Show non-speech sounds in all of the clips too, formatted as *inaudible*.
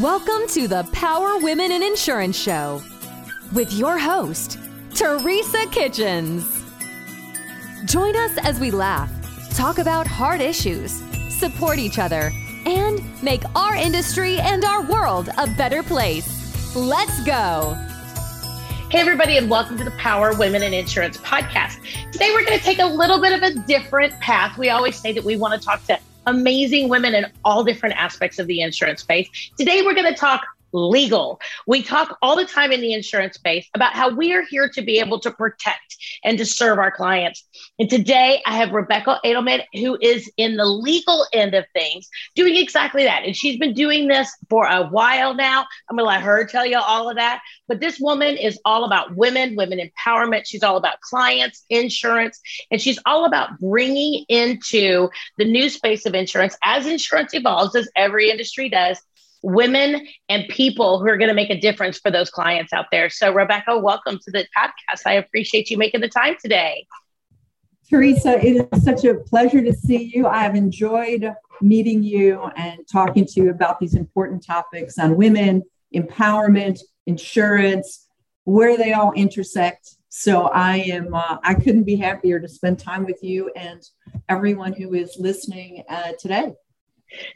Welcome to the Power Women in Insurance Show with your host, Teresa Kitchens. Join us as we laugh, talk about hard issues, support each other, and make our industry and our world a better place. Let's go. Hey, everybody, and welcome to the Power Women in Insurance podcast. Today, we're going to take a little bit of a different path. We always say that we want to talk to amazing women in all different aspects of the insurance space. Today, we're going to talk legal. We talk all the time in the insurance space about how we are here to be able to protect and to serve our clients. And today I have Rebecca Edelman, who is in the legal end of things, doing exactly that. And she's been doing this for a while now. I'm going to let her tell you all of that. But this woman is all about women, women empowerment. She's all about clients, insurance, and she's all about bringing into the new space of insurance as insurance evolves, as every industry does women and people who are going to make a difference for those clients out there. So, Rebecca, welcome to the podcast. I appreciate you making the time today. Teresa, it is such a pleasure to see you. I have enjoyed meeting you and talking to you about these important topics on women, empowerment, insurance, where they all intersect. So I am uh, I couldn't be happier to spend time with you and everyone who is listening uh, today.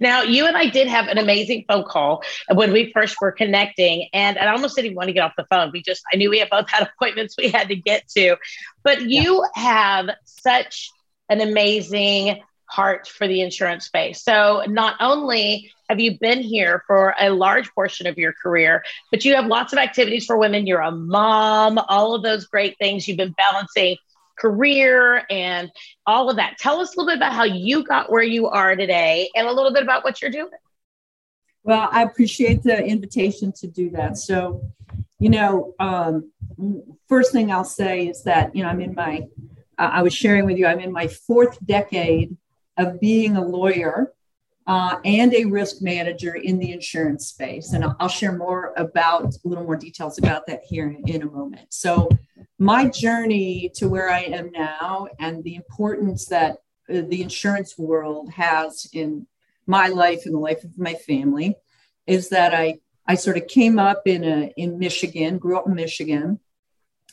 Now, you and I did have an amazing phone call when we first were connecting, and I almost didn't even want to get off the phone. We just, I knew we had both had *laughs* appointments we had to get to. But you yeah. have such an amazing heart for the insurance space. So, not only have you been here for a large portion of your career, but you have lots of activities for women. You're a mom, all of those great things. You've been balancing career and all of that. Tell us a little bit about how you got where you are today and a little bit about what you're doing. Well, I appreciate the invitation to do that. So, you know, um, first thing I'll say is that, you know, I'm in my, uh, I was sharing with you, I'm in my fourth decade of being a lawyer uh, and a risk manager in the insurance space. And I'll, share more about a little more details about that here in, in a moment. So, my journey to where I am now and the importance that uh, the insurance world has in my life and the life of my family is that I I sort of came up in a in Michigan, grew up in Michigan,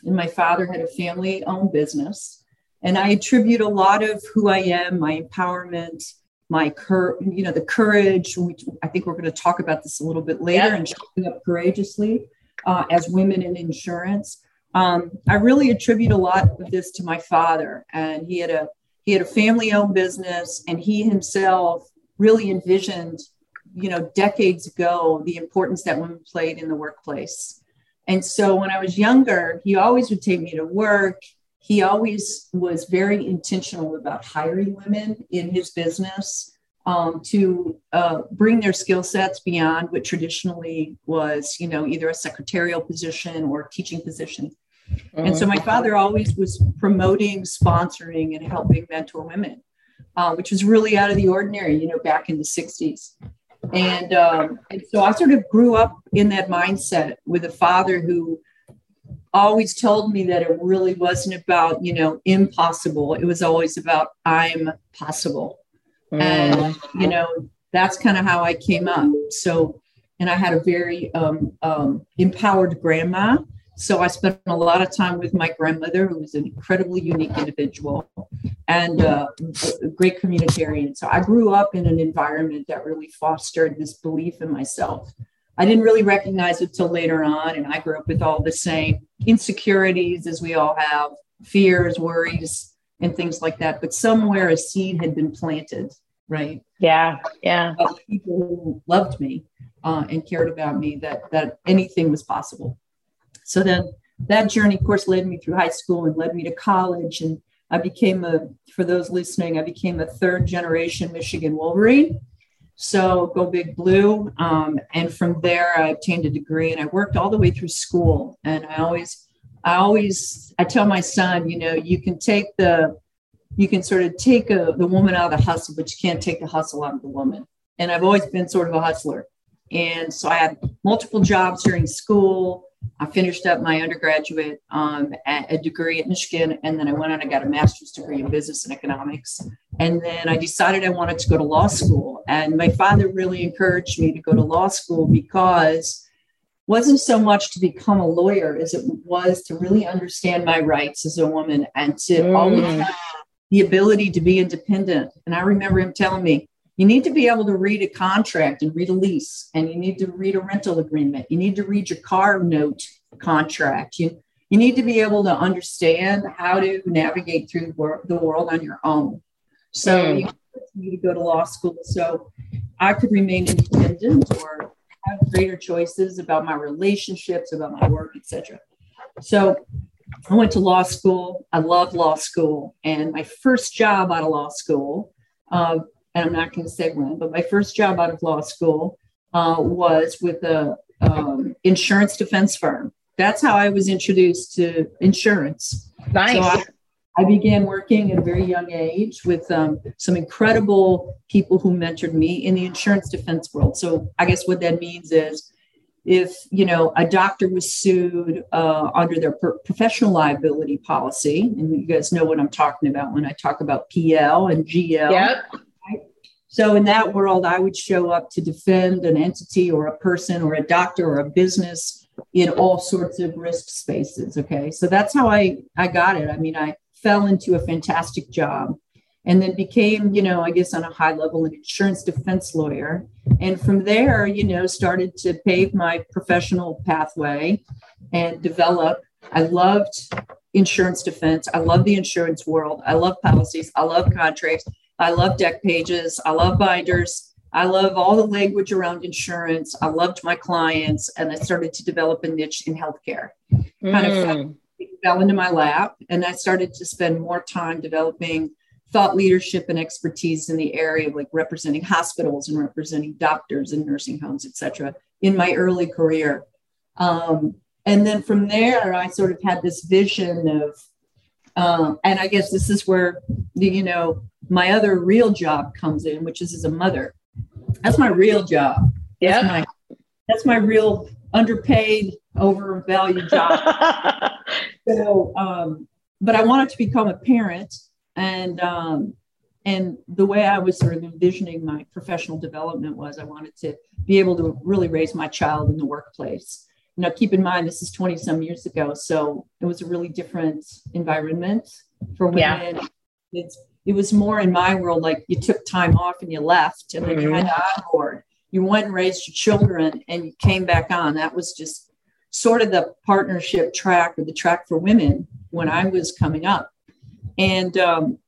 and my father had a family owned business, and I attribute a lot of who I am, my empowerment, my cur, you know, the courage. Which I think we're going to talk about this a little bit later, yeah. and showing up courageously uh, as women in insurance um, I really attribute a lot of this to my father, and he had a he had a family-owned business, and he himself really envisioned, you know, decades ago, the importance that women played in the workplace. And so when I was younger, he always would take me to work. He always was very intentional about hiring women in his business um, to uh, bring their skill sets beyond what traditionally was, you know, either a secretarial position or teaching position. And so my mm-hmm. father always was promoting, sponsoring, and helping mentor women, uh, which was really out of the ordinary, you know, back in the 60s. And, um, and so I sort of grew up in that mindset with a father who always told me that it really wasn't about, you know, impossible. It was always about I'm possible. Mm. And, you know, that's kind of how I came up. So, and I had a very um, um, empowered grandma so I spent a lot of time with my grandmother, who was an incredibly unique individual and uh, a great communitarian. So I grew up in an environment that really fostered this belief in myself. I didn't really recognize it till later on, and I grew up with all the same insecurities as we all have, fears, worries, and things like that. But somewhere a seed had been planted, right? Yeah, yeah. Of people who loved me uh, and cared about me, that that anything was possible. So then that journey, of course, led me through high school and led me to college. And I became a, for those listening, I became a third generation Michigan Wolverine. So go big blue. Um, and from there, I obtained a degree and I worked all the way through school. And I always, I always, I tell my son, you know, you can take the, you can sort of take a, the woman out of the hustle, but you can't take the hustle out of the woman. And I've always been sort of a hustler. And so I had multiple jobs during school I finished up my undergraduate um, a degree at Michigan, and then I went on and got a master's degree in business and economics. And then I decided I wanted to go to law school. And my father really encouraged me to go to law school because wasn't so much to become a lawyer as it was to really understand my rights as a woman and to mm. always have the ability to be independent. And I remember him telling me, you need to be able to read a contract and read a lease, and you need to read a rental agreement. You need to read your car note contract. You, you need to be able to understand how to navigate through the, wor- the world on your own. So mm. you need to go to law school so I could remain independent or have greater choices about my relationships, about my work, etc. So I went to law school. I love law school, and my first job out of law school uh, and I'm not going to say when, but my first job out of law school uh, was with a um, insurance defense firm. That's how I was introduced to insurance. Nice. So I, I began working at a very young age with um, some incredible people who mentored me in the insurance defense world. So I guess what that means is if you know a doctor was sued uh, under their per- professional liability policy, and you guys know what I'm talking about when I talk about PL and GL. Yep. So in that world, I would show up to defend an entity or a person or a doctor or a business in all sorts of risk spaces. Okay. So that's how I, I got it. I mean, I fell into a fantastic job and then became, you know, I guess on a high level, an insurance defense lawyer. And from there, you know, started to pave my professional pathway and develop. I loved insurance defense. I love the insurance world. I love policies. I love contracts. I love deck pages. I love binders. I love all the language around insurance. I loved my clients, and I started to develop a niche in healthcare. Kind of fell, mm. into my lap, and I started to spend more time developing thought leadership and expertise in the area of like representing hospitals and representing doctors and nursing homes, et cetera, in my early career. Um, and then from there, I sort of had this vision of, uh, and I guess this is where the, you know my other real job comes in, which is as a mother. That's my real job. Yeah. That's my, that's my real underpaid, overvalued job. *laughs* so, um, but I wanted to become a parent, and um, and the way I was sort of envisioning my professional development was I wanted to be able to really raise my child in the workplace. Now, keep in mind this is 20 some years ago, so it was a really different environment for women. Yeah. It's it was more in my world like you took time off and you left and then mm-hmm. you went on board. You went and raised your children and you came back on. That was just sort of the partnership track or the track for women when I was coming up. And um,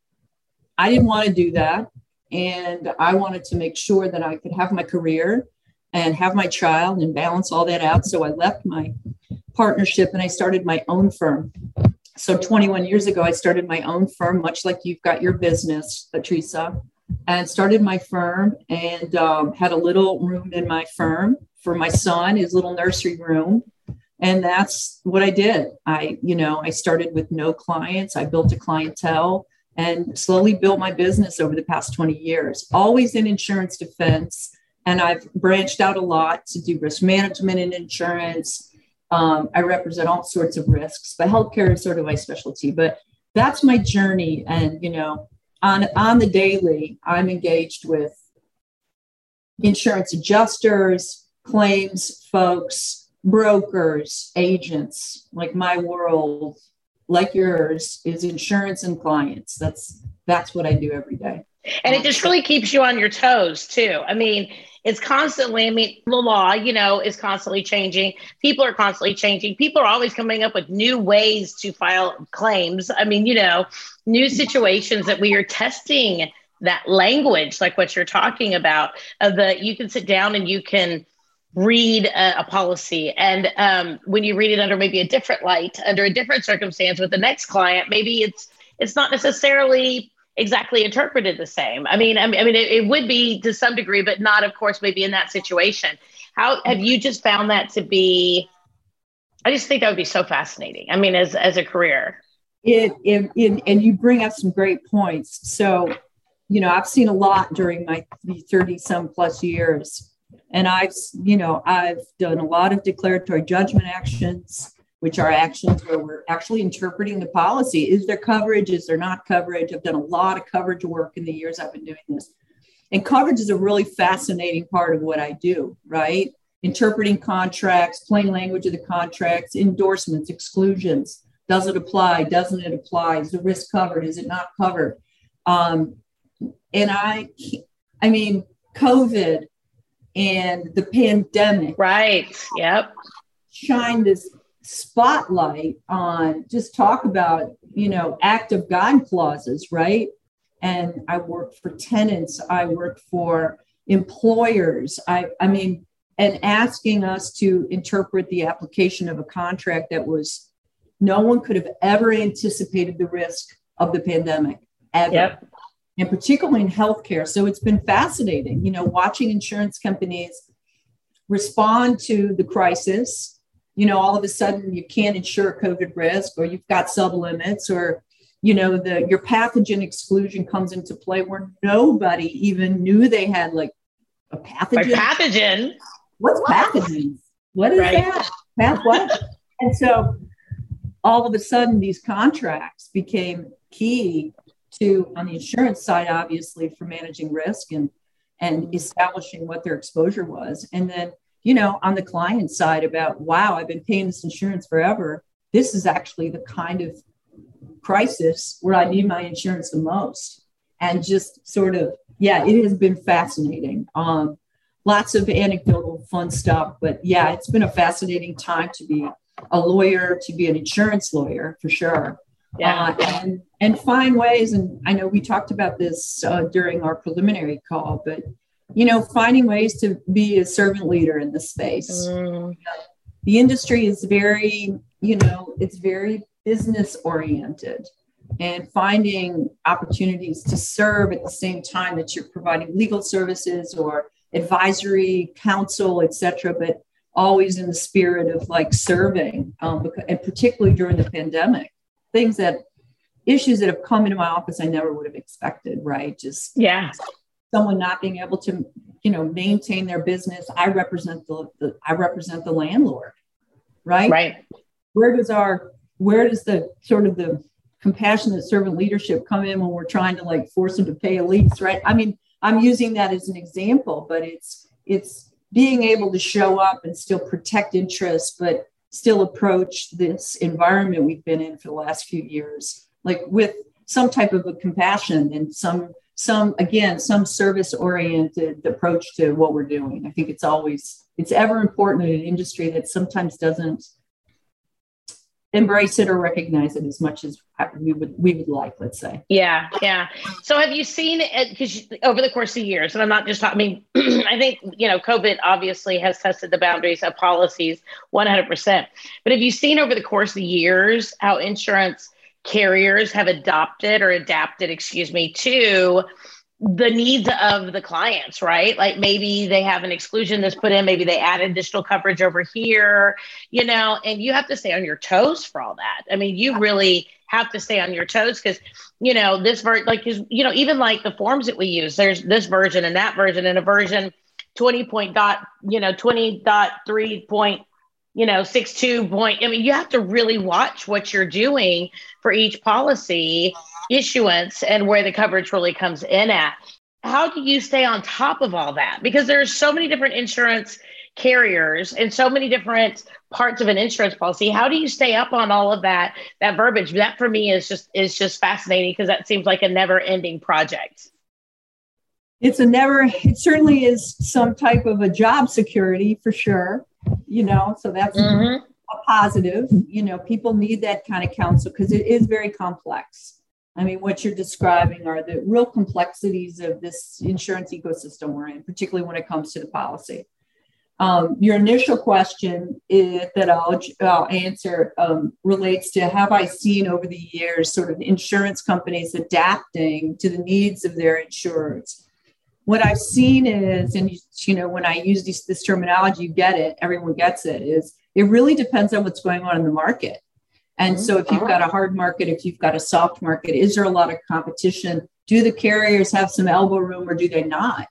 I didn't want to do that. And I wanted to make sure that I could have my career and have my child and balance all that out. So I left my partnership and I started my own firm so 21 years ago, I started my own firm, much like you've got your business, Patricia, and started my firm and um, had a little room in my firm for my son, his little nursery room. And that's what I did. I, you know, I started with no clients. I built a clientele and slowly built my business over the past 20 years, always in insurance defense. And I've branched out a lot to do risk management in insurance, um, I represent all sorts of risks, but healthcare is sort of my specialty. But that's my journey, and you know, on on the daily, I'm engaged with insurance adjusters, claims folks, brokers, agents. Like my world, like yours, is insurance and clients. That's that's what I do every day. And it just really keeps you on your toes too. I mean, it's constantly, I mean, the law, you know, is constantly changing. People are constantly changing. People are always coming up with new ways to file claims. I mean, you know, new situations that we are testing that language, like what you're talking about, uh, that you can sit down and you can read a, a policy. And um, when you read it under maybe a different light, under a different circumstance with the next client, maybe it's it's not necessarily exactly interpreted the same. I mean, I mean, I mean, it, it, would be to some degree, but not, of course, maybe in that situation. How have you just found that to be? I just think that would be so fascinating. I mean, as as a career. It, it, it and you bring up some great points. So, you know, I've seen a lot during my 30 some plus years. And I've, you know, I've done a lot of declaratory judgment actions, which are actions where we're actually interpreting the policy. Is there coverage? Is there not coverage? I've done a lot of coverage work in the years I've been doing this. And coverage is a really fascinating part of what I do, right? Interpreting contracts, plain language of the contracts, endorsements, exclusions. Does it apply? Doesn't it apply? Is the risk covered? Is it not covered? Um, and I, I mean, COVID and the pandemic. Right. Yep. Shine this spotlight on just talk about, you know, act of God clauses, right? And I worked for tenants, I worked for employers. I, I mean, and asking us to interpret the application of a contract that was no one could have ever anticipated the risk of the pandemic ever. Yep and particularly in healthcare. So it's been fascinating, you know, watching insurance companies respond to the crisis. You know, all of a sudden you can't insure COVID risk, or you've got sublimits, or you know, the your pathogen exclusion comes into play where nobody even knew they had like a pathogen. pathogen. What's pathogen? What is right. that? Path what? and so all of a sudden these contracts became key to on the insurance side, obviously for managing risk and and establishing what their exposure was. And then, you know, on the client side about, wow, I've been paying this insurance forever. This is actually the kind of crisis where I need my insurance the most. And just sort of, yeah, it has been fascinating. Um, lots of anecdotal fun stuff, but yeah, it's been a fascinating time to be a lawyer, to be an insurance lawyer for sure yeah. Uh, and and find ways. And I know we talked about this uh, during our preliminary call, but you know, finding ways to be a servant leader in this space. Mm. The industry is very, you know, it's very business oriented and finding opportunities to serve at the same time that you're providing legal services or advisory counsel etc but always in the spirit of like serving um, and particularly during the pandemic things that issues that have come into my office I never would have expected, right? Just yeah, someone not being able to, you know, maintain their business. I represent the, the I represent the landlord, right? Right. Where does our where does the sort of the compassionate servant leadership come in when we're trying to like force them to pay a lease, right? I mean, I'm using that as an example, but it's it's being able to show up and still protect interests, but still approach this environment we've been in for the last few years, like with some type of a compassion and some some again some service oriented approach to what we're doing. I think it's always it's ever important in an industry that sometimes doesn't embrace it or recognize it as much as we would we would like let's say. Yeah yeah. So have you seen it because over the course of years and i'm not just talking i mean *clears throat* i think you know covid obviously has tested the boundaries of policies 100% but have you seen over the course of years how insurance carriers have adopted or adapted excuse me to the needs of the clients, right? Like maybe they have an exclusion that's put in, maybe they add additional coverage over here, you know, and you have to stay on your toes for all that. I mean, you really have to stay on your toes because, you know, this version, like, is, you know, even like the forms that we use, there's this version and that version and a version 20 point dot, you know, 20 dot three point, you know, six two point. I mean, you have to really watch what you're doing for each policy issuance and where the coverage really comes in at. How do you stay on top of all that? Because there's so many different insurance carriers and so many different parts of an insurance policy. How do you stay up on all of that that verbiage? That for me is just is just fascinating because that seems like a never-ending project. It's a never it certainly is some type of a job security for sure, you know, so that's mm-hmm. a positive. You know, people need that kind of counsel because it is very complex. I mean, what you're describing are the real complexities of this insurance ecosystem we're in, particularly when it comes to the policy. Um, your initial question is, that I'll, I'll answer um, relates to have I seen over the years sort of insurance companies adapting to the needs of their insurers? What I've seen is, and you know, when I use this, this terminology, you get it, everyone gets it, is it really depends on what's going on in the market. And so, if you've uh-huh. got a hard market, if you've got a soft market, is there a lot of competition? Do the carriers have some elbow room or do they not?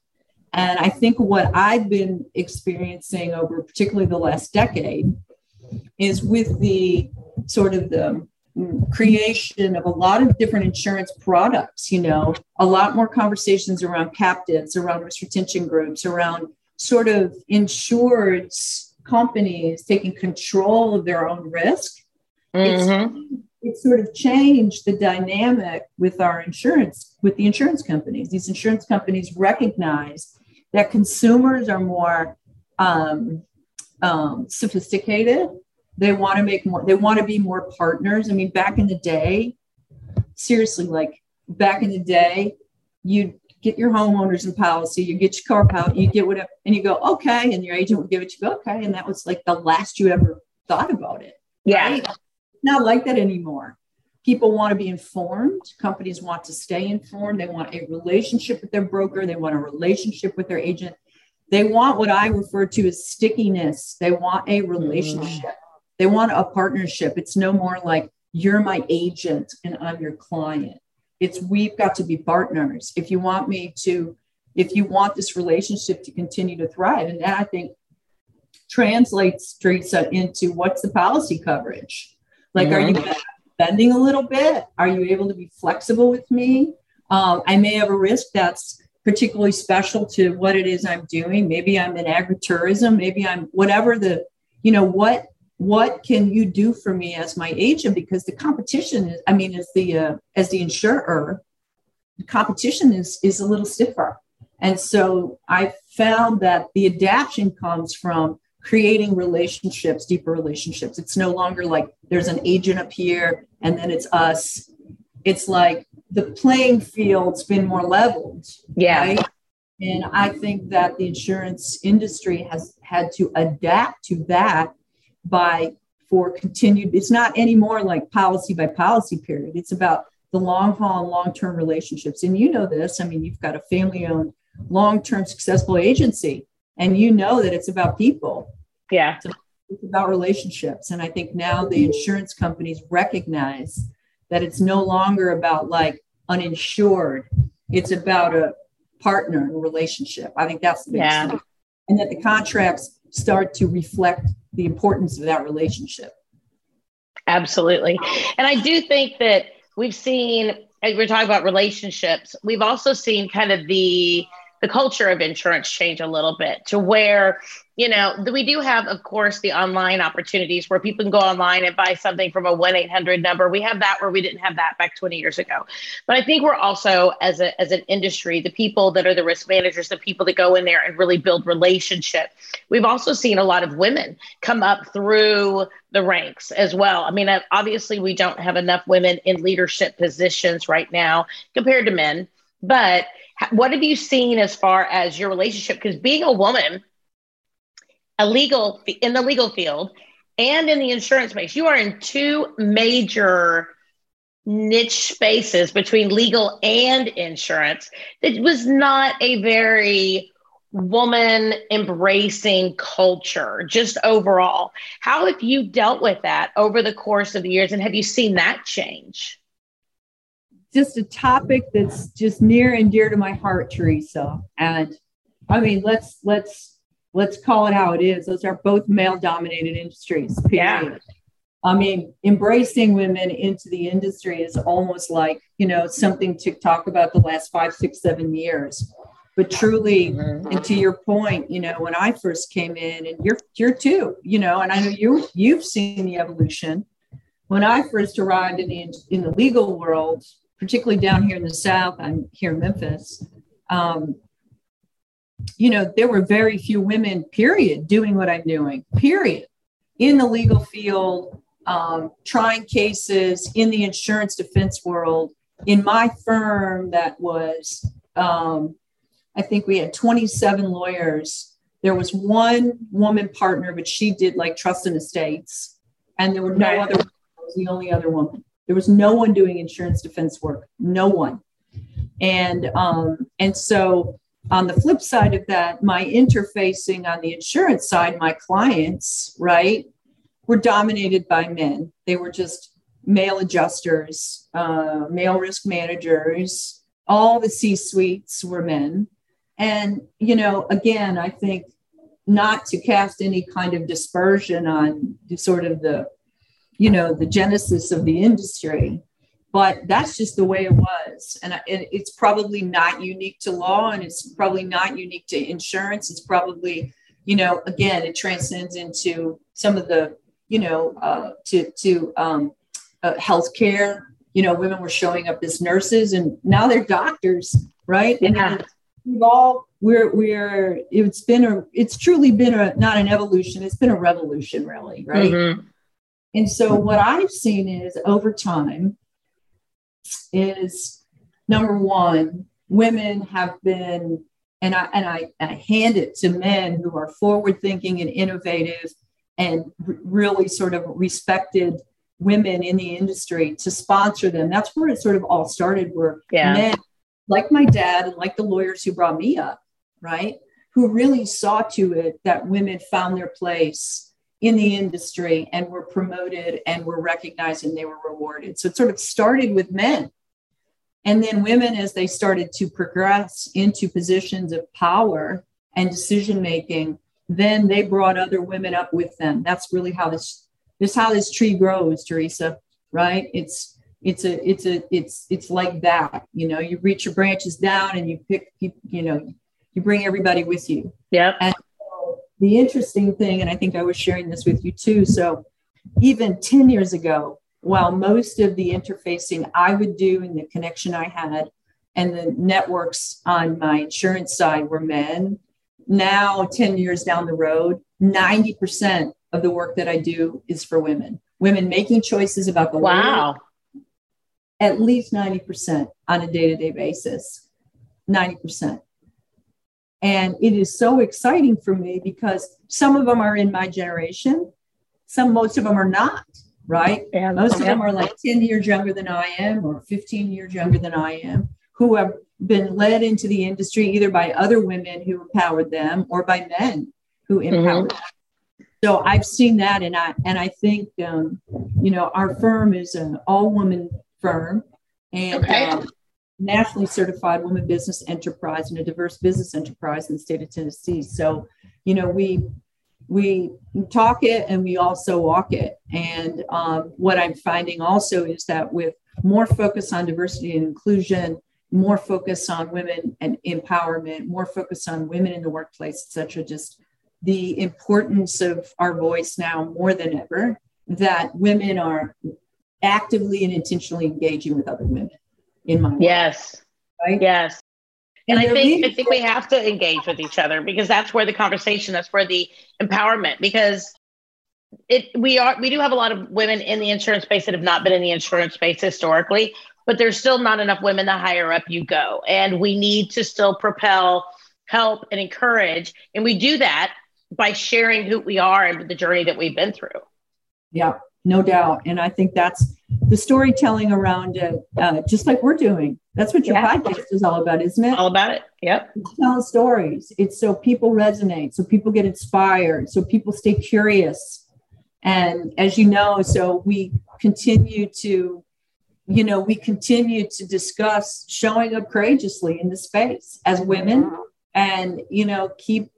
And I think what I've been experiencing over particularly the last decade is with the sort of the creation of a lot of different insurance products, you know, a lot more conversations around captives, around risk retention groups, around sort of insured companies taking control of their own risk. Mm-hmm. It's, it's sort of changed the dynamic with our insurance, with the insurance companies. These insurance companies recognize that consumers are more um, um, sophisticated they want to make more they want to be more partners. I mean back in the day seriously like back in the day you get your homeowners and policy you get your car policy you get whatever and you go okay and your agent would give it to you okay and that was like the last you ever thought about it yeah. right? not like that anymore. People want to be informed companies want to stay informed they want a relationship with their broker they want a relationship with their agent. They want what i refer to as stickiness they want a relationship. mm. They want a partnership. It's no more like you're my agent and I'm your client. It's we've got to be partners. If you want me to, if you want this relationship to continue to thrive, and that I think translates Teresa into what's the policy coverage? Like, mm-hmm. are you bending a little bit? Are you able to be flexible with me? Um, I may have a risk that's particularly special to what it is I'm doing. Maybe I'm in agritourism. Maybe I'm whatever the, you know, what what can you do for me as my agent? Because the competition is i mean as the uh, as the insurer the competition is is a little stiffer. And so i found that the adaptation comes from creating relationships deeper relationships. It's no longer like there's an agent up here and then it's us. It's like the playing field's been more leveled yeah. right? and i think that the insurance industry has had to adapt to that by for continued it's not anymore like policy by policy period. It's about the long haul and long term relationships. And you know this. I mean you've got a family owned long term successful agency and you know that it's about people. Yeah. It's about, it's about relationships. And i think now the insurance companies recognize that it's no longer about like uninsured. It's about a partner and relationship. I think that's the yeah. thing. And that the contracts start to reflect the importance of that relationship. Absolutely. And I do think that we've seen, as we're talking about relationships, we've also seen kind of the the culture of insurance change a little bit to where you know we do have of course the online opportunities where people can go online and buy something from a 1-800 number. We have that where we didn't have that back 20 years ago. But i think we're also as a as an industry the people that are the risk managers the people that go in there and really build relationship we've also seen a lot of women come up through the ranks as well. I mean uh, obviously we don't have enough women in leadership positions right now compared to men but what have you seen as far as your relationship? Because being a woman, a legal in the legal field and in the insurance space, you are in two major niche spaces between legal and insurance. It was not a very woman embracing culture just overall. How have you dealt with that over the course of the years and have you seen that change? Just a topic that's just near and dear to my heart, Teresa. And I mean, let's let's let's call it how it is. Those are both male-dominated industries. Period. Yeah. I mean, embracing women into the industry is almost like you know something to talk about the last five, six, seven years. But truly, mm-hmm. and to your point, you know, when I first came in, and you're you're too, you know, and I know you you've seen the evolution. When I first arrived in the in the legal world, particularly down here in the South, I'm here in Memphis, um, you know, there were very few women, period, doing what I'm doing, period, in the legal field, um, trying cases in the insurance defense world. In my firm, that was, um, I think we had 27 lawyers. There was one woman partner, but she did like trust and estates, and there were no other. I was the only other woman. There was no one doing insurance defense work, no one. And um, and so on the flip side of that, my interfacing on the insurance side, my clients, right, were dominated by men. They were just male adjusters, uh, male risk managers. All the C suites were men. And, you know, again, I think not to cast any kind of dispersion on sort of the, you know, the genesis of the industry, but that's just the way it was. And it's probably not unique to law and it's probably not unique to insurance. It's probably, you know, again, it transcends into some of the, you know, uh, to, to um, uh, healthcare. You know, women were showing up as nurses and now they're doctors, right? Yeah. And we've all we're we're it's been a it's truly been a not an evolution it's been a revolution really right mm-hmm. And so what i've seen is over time is number one women have been and i and i, I hand it to men who are forward thinking and innovative and r- really sort of respected women in the industry to sponsor them that's where it sort of all started where yeah. men like my dad and like the lawyers who brought me up, right? Who really saw to it that women found their place in the industry and were promoted and were recognized and they were rewarded. So it sort of started with men. And then women, as they started to progress into positions of power and decision making, then they brought other women up with them. That's really how this this how this tree grows, Teresa. Right? It's it's a it's a it's it's like that you know you reach your branches down and you pick you, you know you bring everybody with you yeah and the interesting thing and i think i was sharing this with you too so even 10 years ago while most of the interfacing i would do and the connection i had and the networks on my insurance side were men now 10 years down the road 90% of the work that i do is for women women making choices about the wow at least 90% on a day to day basis. 90%. And it is so exciting for me because some of them are in my generation, some, most of them are not, right? And, most of them are like 10 years younger than I am or 15 years younger than I am, who have been led into the industry either by other women who empowered them or by men who mm-hmm. empowered mm-hmm. them. So I've seen that, and I and I think um, you know our firm is an all woman firm and okay. um, nationally certified women business enterprise and a diverse business enterprise in the state of Tennessee. So, you know, we we talk it and we also walk it. And um, what I'm finding also is that with more focus on diversity and inclusion, more focus on women and empowerment, more focus on women in the workplace, etc. Just the importance of our voice now more than ever. That women are actively and intentionally engaging with other women in my yes right yes and, and I think I think we have to engage with each other because that's where the conversation, that's where the empowerment, because it we are we do have a lot of women in the insurance space that have not been in the insurance space historically, but there's still not enough women the higher up you go. And we need to still propel, help, and encourage. And we do that by sharing who we are and the journey that we've been through. Yeah, no doubt. And I think that's the storytelling around it, uh, just like we're doing. That's what your yeah. podcast is all about, isn't it? All about it. Yep. It's telling stories. It's so people resonate, so people get inspired, so people stay curious. And as you know, so we continue to, you know, we continue to discuss showing up courageously in the space as women and, you know, keep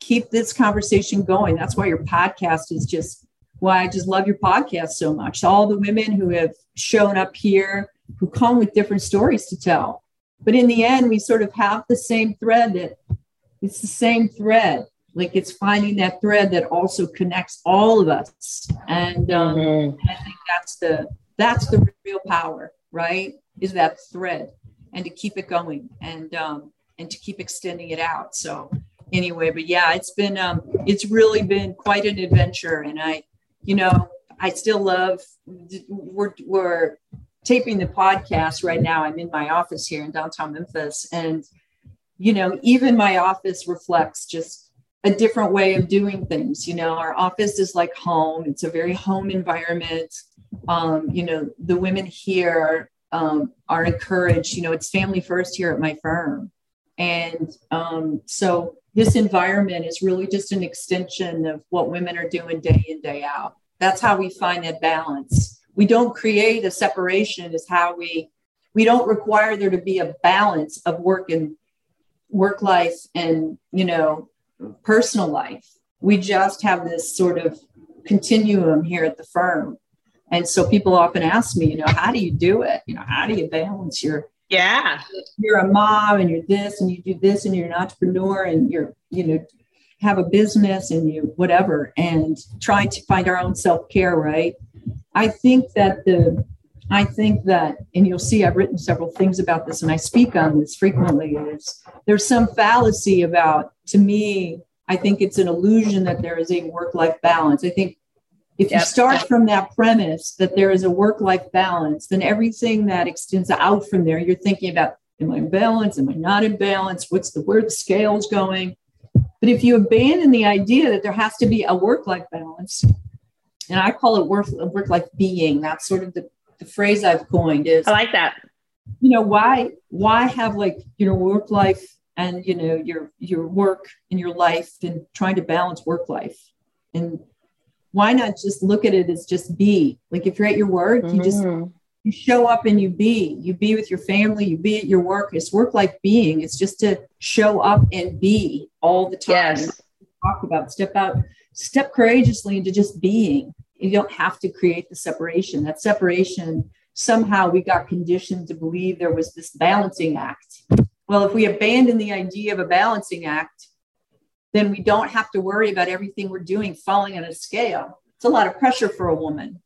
keep this conversation going. That's why your podcast is just why I just love your podcast so much. All the women who have shown up here who come with different stories to tell. But in the end, we sort of have the same thread that it's the same thread. Like it's finding that thread that also connects all of us. And um, mm-hmm. I think that's the that's the real power, right? Is that thread and to keep it going and um, and to keep extending it out. So anyway, but yeah, it's been um, it's really been quite an adventure, and I you know, I still love, we're, we're taping the podcast right now. I'm in my office here in downtown Memphis. And, you know, even my office reflects just a different way of doing things. You know, our office is like home, it's a very home environment. Um, you know, the women here um, are encouraged, you know, it's family first here at my firm. And um, so this environment is really just an extension of what women are doing day in, day out. That's how we find that balance. We don't create a separation, is how we we don't require there to be a balance of work and work life and you know personal life we just have this sort of continuum here at the firm and so people often ask me you know how do you do it you know how do you balance your yeah. You're a mom and you're this and you do this and you're an entrepreneur and you're you know have a business and you whatever and trying to find our own self-care right? I think that the i think that and you'll see i've written several things about this and i speak on this frequently is there's some fallacy about to me i think it's an illusion that there is a work-life balance. I think if you start from that premise that there is a work-life balance then everything that extends out from there you're thinking about am i in balance? Am i not in balance? What's the where the scale's going? But if you abandon the idea that there has to be a work life balance, and I call it work, work life being, that's sort of the, the phrase I've coined is I like that. You know, why why have like, you know, work life and you know your your work and your life and trying to balance work life and why not just look at it as just be? Like if you're at your work mm-hmm. you just mm-hmm. you show up and you be. You be with your family you be at your work. It's work like being. It's just to show up and be all the time. Yes. talk about step out step courageously into just being. You don't have to create the separation. That separation somehow we got conditioned to believe there was this balancing act. Well if we abandon the idea of a balancing act then we don't have to worry about everything we're doing falling on a scale it's a lot of pressure for a woman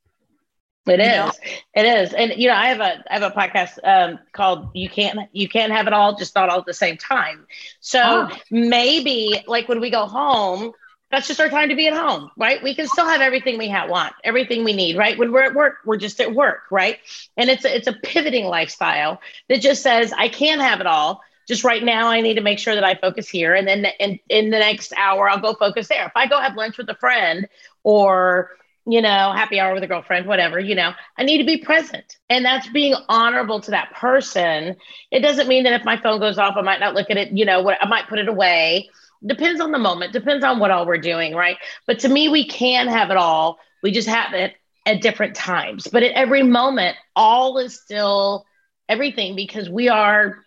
it is. Know? It is. And you know, I have a I have a podcast um, called You Can't You Can't Have It All, just not all at the same time. So oh. maybe like when we go home, that's just our time to be at home, right? We can still have everything we have, want, everything we need, right? When we're at work, we're just at work, right? And it's a, it's a pivoting lifestyle that just says I can't have it all. Just right now, I need to make sure that I focus here, and then in in the next hour, I'll go focus there. If I go have lunch with a friend or you know, happy hour with a girlfriend, whatever, you know, I need to be present. And that's being honorable to that person. It doesn't mean that if my phone goes off, I might not look at it, you know, what I might put it away. Depends on the moment, depends on what all we're doing, right? But to me, we can have it all. We just have it at different times. But at every moment, all is still everything because we are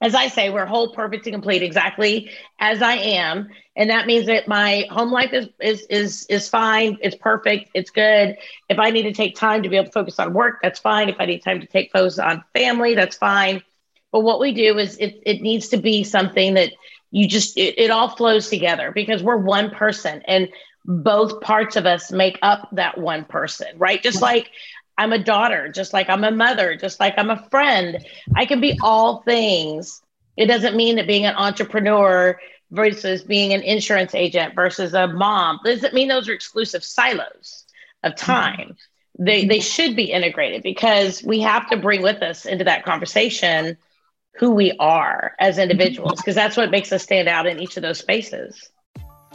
as I say, we're whole, perfect, and complete, exactly as I am, and that means that my home life is is is is fine. It's perfect. It's good. If I need to take time to be able to focus on work, that's fine. If I need time to take focus on family, that's fine. But what we do is it it needs to be something that you just it, it all flows together because we're one person and both parts of us make up that one person, right? Just like I'm a daughter, just like I'm a mother, just like I'm a friend. I can be all things. It doesn't mean that being an entrepreneur versus being an insurance agent versus a mom doesn't mean those are exclusive silos of mm-hmm. time. They they should be integrated because we have to bring with us into that conversation who we are as individuals because that's what makes us stand out in each of those spaces.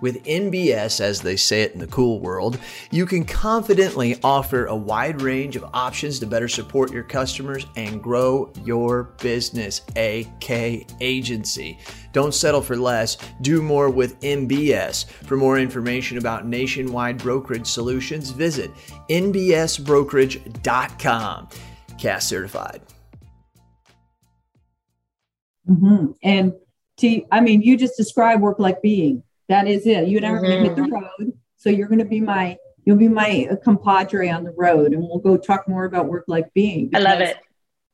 With NBS, as they say it in the cool world, you can confidently offer a wide range of options to better support your customers and grow your business, AK Agency. Don't settle for less, do more with NBS. For more information about nationwide brokerage solutions, visit nbsbrokerage.com. CAS certified. Mm-hmm. And T, I mean, you just describe work like being. That is it. You and I are going to hit the mm-hmm. road. So you're going to be my, you'll be my compadre on the road, and we'll go talk more about work life being. I love it.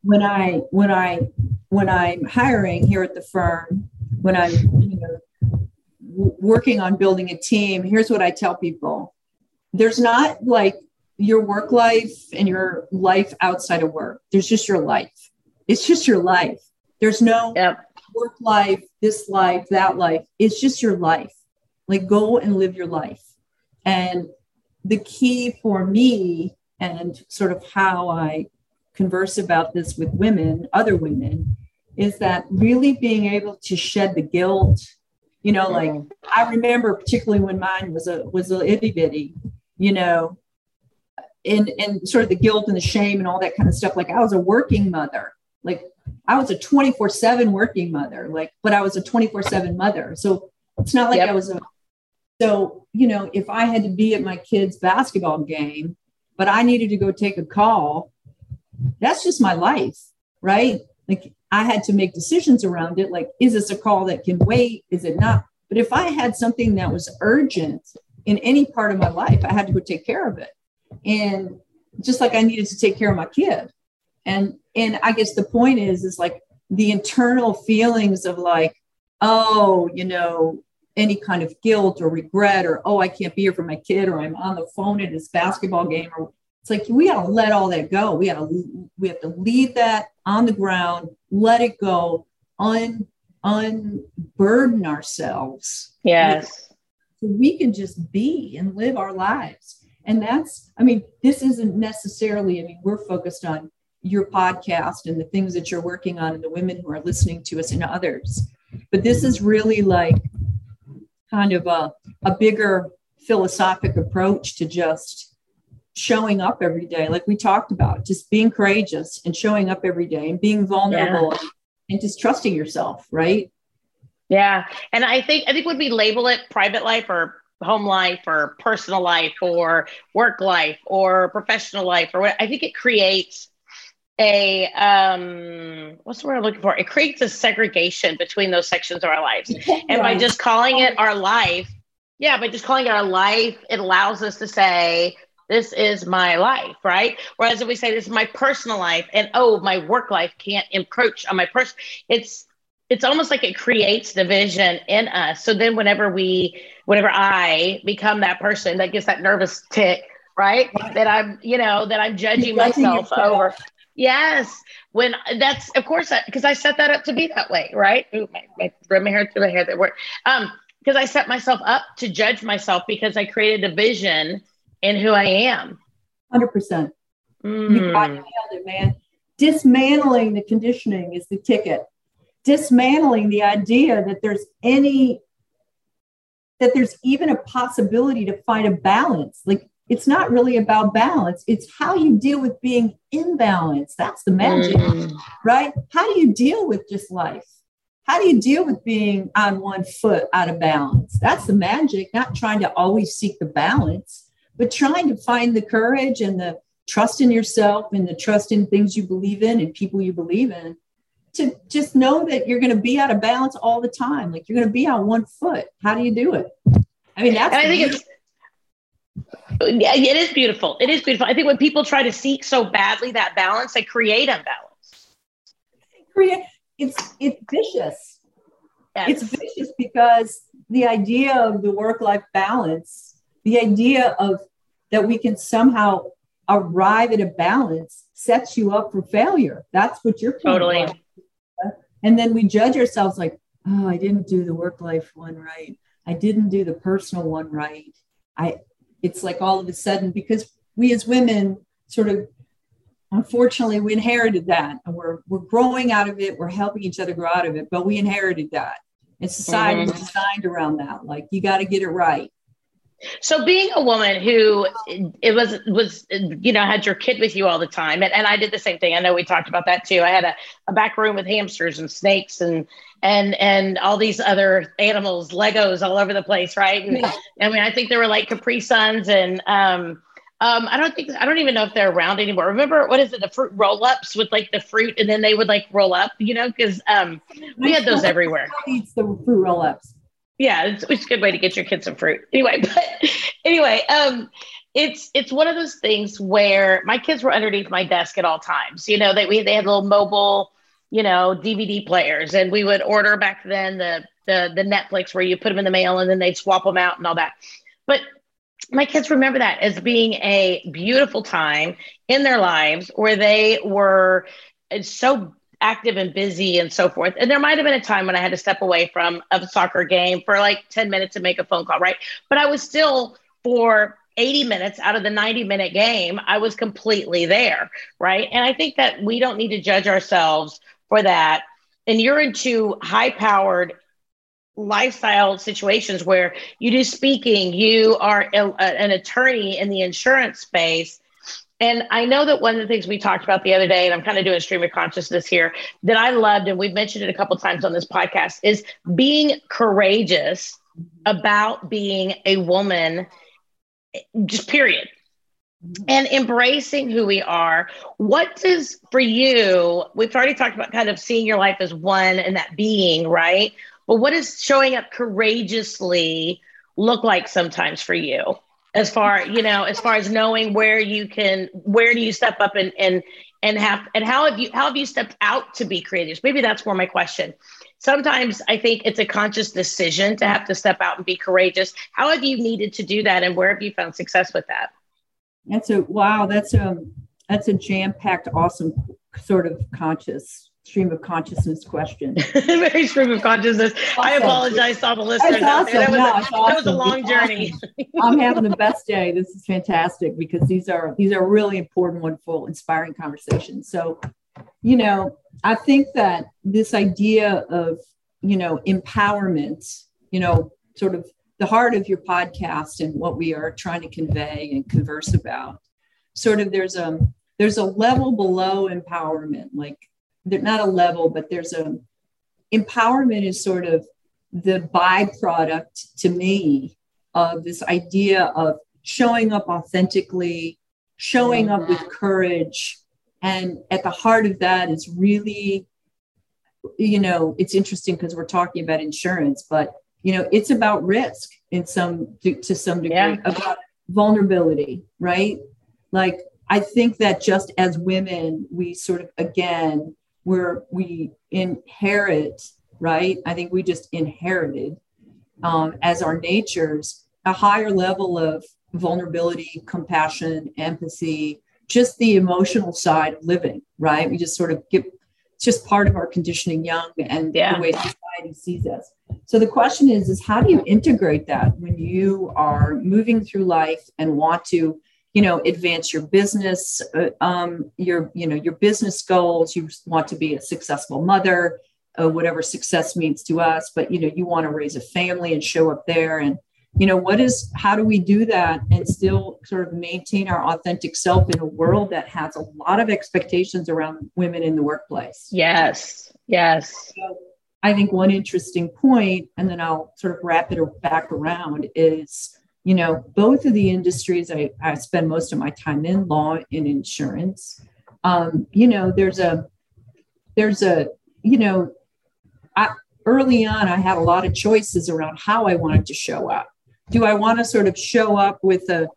When I when I when I'm hiring here at the firm, when I'm you know working on building a team, here's what I tell people: there's not like your work life and your life outside of work. There's just your life. It's just your life. There's no yep. work life, this life, that life. It's just your life. Like go and live your life. And the key for me and sort of how I converse about this with women, other women, is that really being able to shed the guilt. You know, like I remember particularly when mine was a was a itty bitty, you know, and and sort of the guilt and the shame and all that kind of stuff. Like I was a working mother. Like I was a 24 seven working mother, like, but I was a 24 seven mother. So it's not like yep. I was a, so, you know, if I had to be at my kid's basketball game, but I needed to go take a call, that's just my life, right? Like I had to make decisions around it. Like, is this a call that can wait? Is it not? But if I had something that was urgent in any part of my life, I had to go take care of it. And just like I needed to take care of my kid. And and I guess the point is, is like the internal feelings of like, oh, you know, any kind of guilt or regret or oh, I can't be here for my kid or I'm on the phone at his basketball game or it's like we gotta let all that go. We gotta we have to leave that on the ground, let it go, un unburden ourselves. Yes. So we can just be and live our lives. And that's, I mean, this isn't necessarily, I mean, we're focused on your podcast and the things that you're working on and the women who are listening to us and others. But this is really like kind of a, a bigger philosophic approach to just showing up every day, like we talked about, just being courageous and showing up every day and being vulnerable yeah. and just trusting yourself, right? Yeah. And I think I think when we label it private life or home life or personal life or work life or professional life or what I think it creates a um what's the word I'm looking for? It creates a segregation between those sections of our lives. *laughs* And by just calling it our life, yeah, by just calling it our life, it allows us to say, this is my life, right? Whereas if we say this is my personal life and oh, my work life can't encroach on my person, it's it's almost like it creates division in us. So then whenever we, whenever I become that person that gets that nervous tick, right? That I'm, you know, that I'm judging myself over. Yes. When that's, of course, because I, I, set that up to be that way, right? Ooh, my, my, my hair through my hair that work. Um, because I set myself up to judge myself because I created a vision in who I am. 100%. Mm. You got nailed it, man. Dismantling the conditioning is the ticket dismantling the idea that there's any that there's even a possibility to find a balance like it's not really about balance it's how you deal with being imbalanced that's the magic mm. right how do you deal with just life how do you deal with being on one foot out of balance that's the magic not trying to always seek the balance but trying to find the courage and the trust in yourself and the trust in things you believe in and people you believe in to just know that you're going to be out of balance all the time. Like you're going to be on one foot. How do you do it? I mean, that's. I think it's. Yeah, it is beautiful. It is beautiful. I think when people try to seek so badly that balance, they create unbalance. Create it's it's vicious. Yes. It's vicious because the idea of the work-life balance, the idea of that we can somehow arrive at a balance sets you up for failure. That's what you're totally. And then we judge ourselves like, oh, I didn't do the work life one right. I didn't do the personal one right. I it's like all of a sudden because we as women sort of unfortunately we inherited that and we're we're growing out of it, we're helping each other grow out of it, but we inherited that. And society mm-hmm. was designed around that. Like you got to get it right. So being a woman who it was was you know had your kid with you all the time, and, and I did the same thing. I know we talked about that too. I had a, a back room with hamsters and snakes and and and all these other animals, Legos all over the place, right? And, yeah. I mean, I think there were like Capri Suns and um, um, I don't think I don't even know if they're around anymore. Remember what is it? The fruit roll ups with like the fruit, and then they would like roll up, you know, because um, we had those everywhere. *laughs* Eats the fruit roll ups yeah, it's, it's a good way to get your kids some fruit. Anyway, *laughs* but anyway, um, it's it's one of those things where my kids were underneath my desk at all times. You know, they we they had little mobile, you know, DVD players, and we would order back then the the the Netflix where you put them in the mail and then they'd swap them out and all that. But my kids remember that as being a beautiful time in their lives where they were uh, so active and busy and so forth. And there might have been a time when I had to step away from a soccer game for like 10 minutes to make a phone call, right? But I was still for 80 minutes out of the 90 minute game, I was completely there, right? And I think that we don't need to judge ourselves for that. And you're into high powered lifestyle situations where you do speaking, you are a, an attorney in the insurance space And I know that one of the things we talked about the other day, and I'm kind of doing stream of consciousness here, that I loved, and we've mentioned it a couple times on this podcast, is being courageous about being a woman, just period. And embracing who we are. What does for you, we've already talked about kind of seeing your life as one and that being, right? But what does showing up courageously look like sometimes for you? as far you know as far as knowing where you can where do you step up and and and have and how have you how have you stepped out to be courageous maybe that's more my question sometimes i think it's a conscious decision to have to step out and be courageous how have you needed to do that and where have you found success with that that's a wow that's a that's a jam-packed awesome sort of conscious stream of consciousness question. *laughs* Very stream of consciousness. Awesome. I apologize to all the listeners awesome. That was, no, a, awesome. that was a long journey. I'm having the best day. This is fantastic because these are these are really important, wonderful, inspiring conversations. So, you know, I think that this idea of you know empowerment, you know, sort of the heart of your podcast and what we are trying to convey and converse about. Sort of there's a there's a level below empowerment, like not a level, but there's a empowerment is sort of the byproduct to me of this idea of showing up authentically, showing up with mm-hmm. courage. And at the heart of that is really, you know, it's interesting because we're talking about insurance, but you know, it's about risk in some to some degree, yeah. about vulnerability, right? Like I think that just as women, we sort of again where we inherit, right? I think we just inherited um, as our natures a higher level of vulnerability, compassion, empathy, just the emotional side of living, right? We just sort of get it's just part of our conditioning young and yeah. the way society sees us. So the question is, is how do you integrate that when you are moving through life and want to you know advance your business uh, um, your you know your business goals? You want to be a successful mother uh, whatever success means to us but you know you want to raise a family and show up there. And you know what is how do we do that and still sort of maintain our authentic self in a world that has a lot of expectations around women in the workplace? Yes yes. So i think one interesting point and then i'll sort of wrap it back around is you know, both of the industries I, I spend most of my time in, law and insurance. Um, you know, there's a, there's a, you know, I, early on, I had a lot of choices around how I wanted to show up. Do I want to sort of show up with a,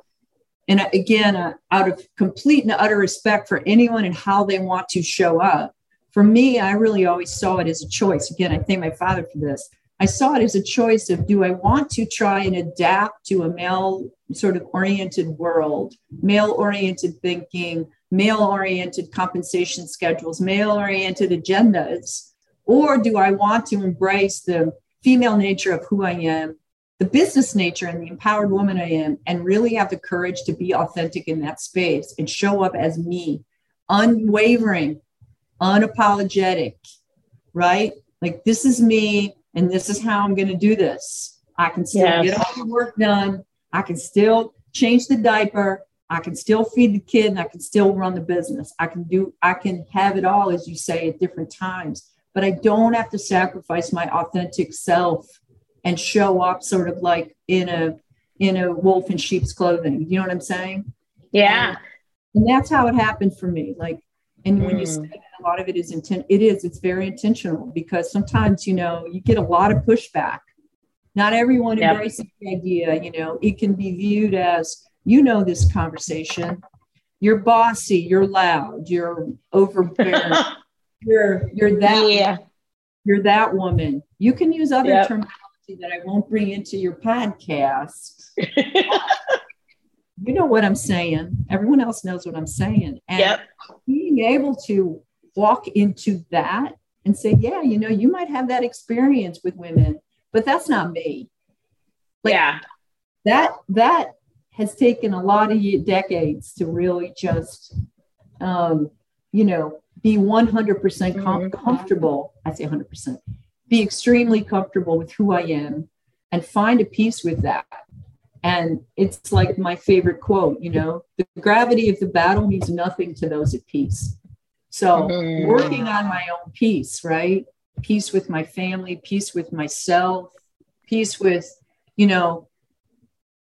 and again, uh, out of complete and utter respect for anyone and how they want to show up. For me, I really always saw it as a choice. Again, I thank my father for this. I saw it as a choice of do I want to try and adapt to a male sort of oriented world, male oriented thinking, male oriented compensation schedules, male oriented agendas, or do I want to embrace the female nature of who I am, the business nature and the empowered woman I am, and really have the courage to be authentic in that space and show up as me, unwavering, unapologetic, right? Like, this is me and this is how I'm going to do this. I can still yes. get all the work done. I can still change the diaper. I can still feed the kid and I can still run the business. I can do, I can have it all, as you say, at different times, but I don't have to sacrifice my authentic self and show up sort of like in a, in a wolf in sheep's clothing. You know what I'm saying? Yeah. And, and that's how it happened for me. Like, and when you hmm. say a lot of it is intent, it is, it's very intentional because sometimes, you know, you get a lot of pushback. Not everyone yep. embraces the idea, you know, it can be viewed as, you know, this conversation. You're bossy, you're loud, you're overbearing, *laughs* you're you're that yeah. you're that woman. You can use other yep. terminology that I won't bring into your podcast. *laughs* you know what I'm saying. Everyone else knows what I'm saying. And yep. being able to walk into that and say, yeah, you know, you might have that experience with women, but that's not me. Like, yeah. That that has taken a lot of decades to really just um, you know, be 100% com- mm-hmm. comfortable. I say 100%. Be extremely comfortable with who I am and find a peace with that And it's like my favorite quote, you know, the gravity of the battle means nothing to those at peace. So mm-hmm. working on my own peace, right? Peace with my family, peace with myself, peace with, you know,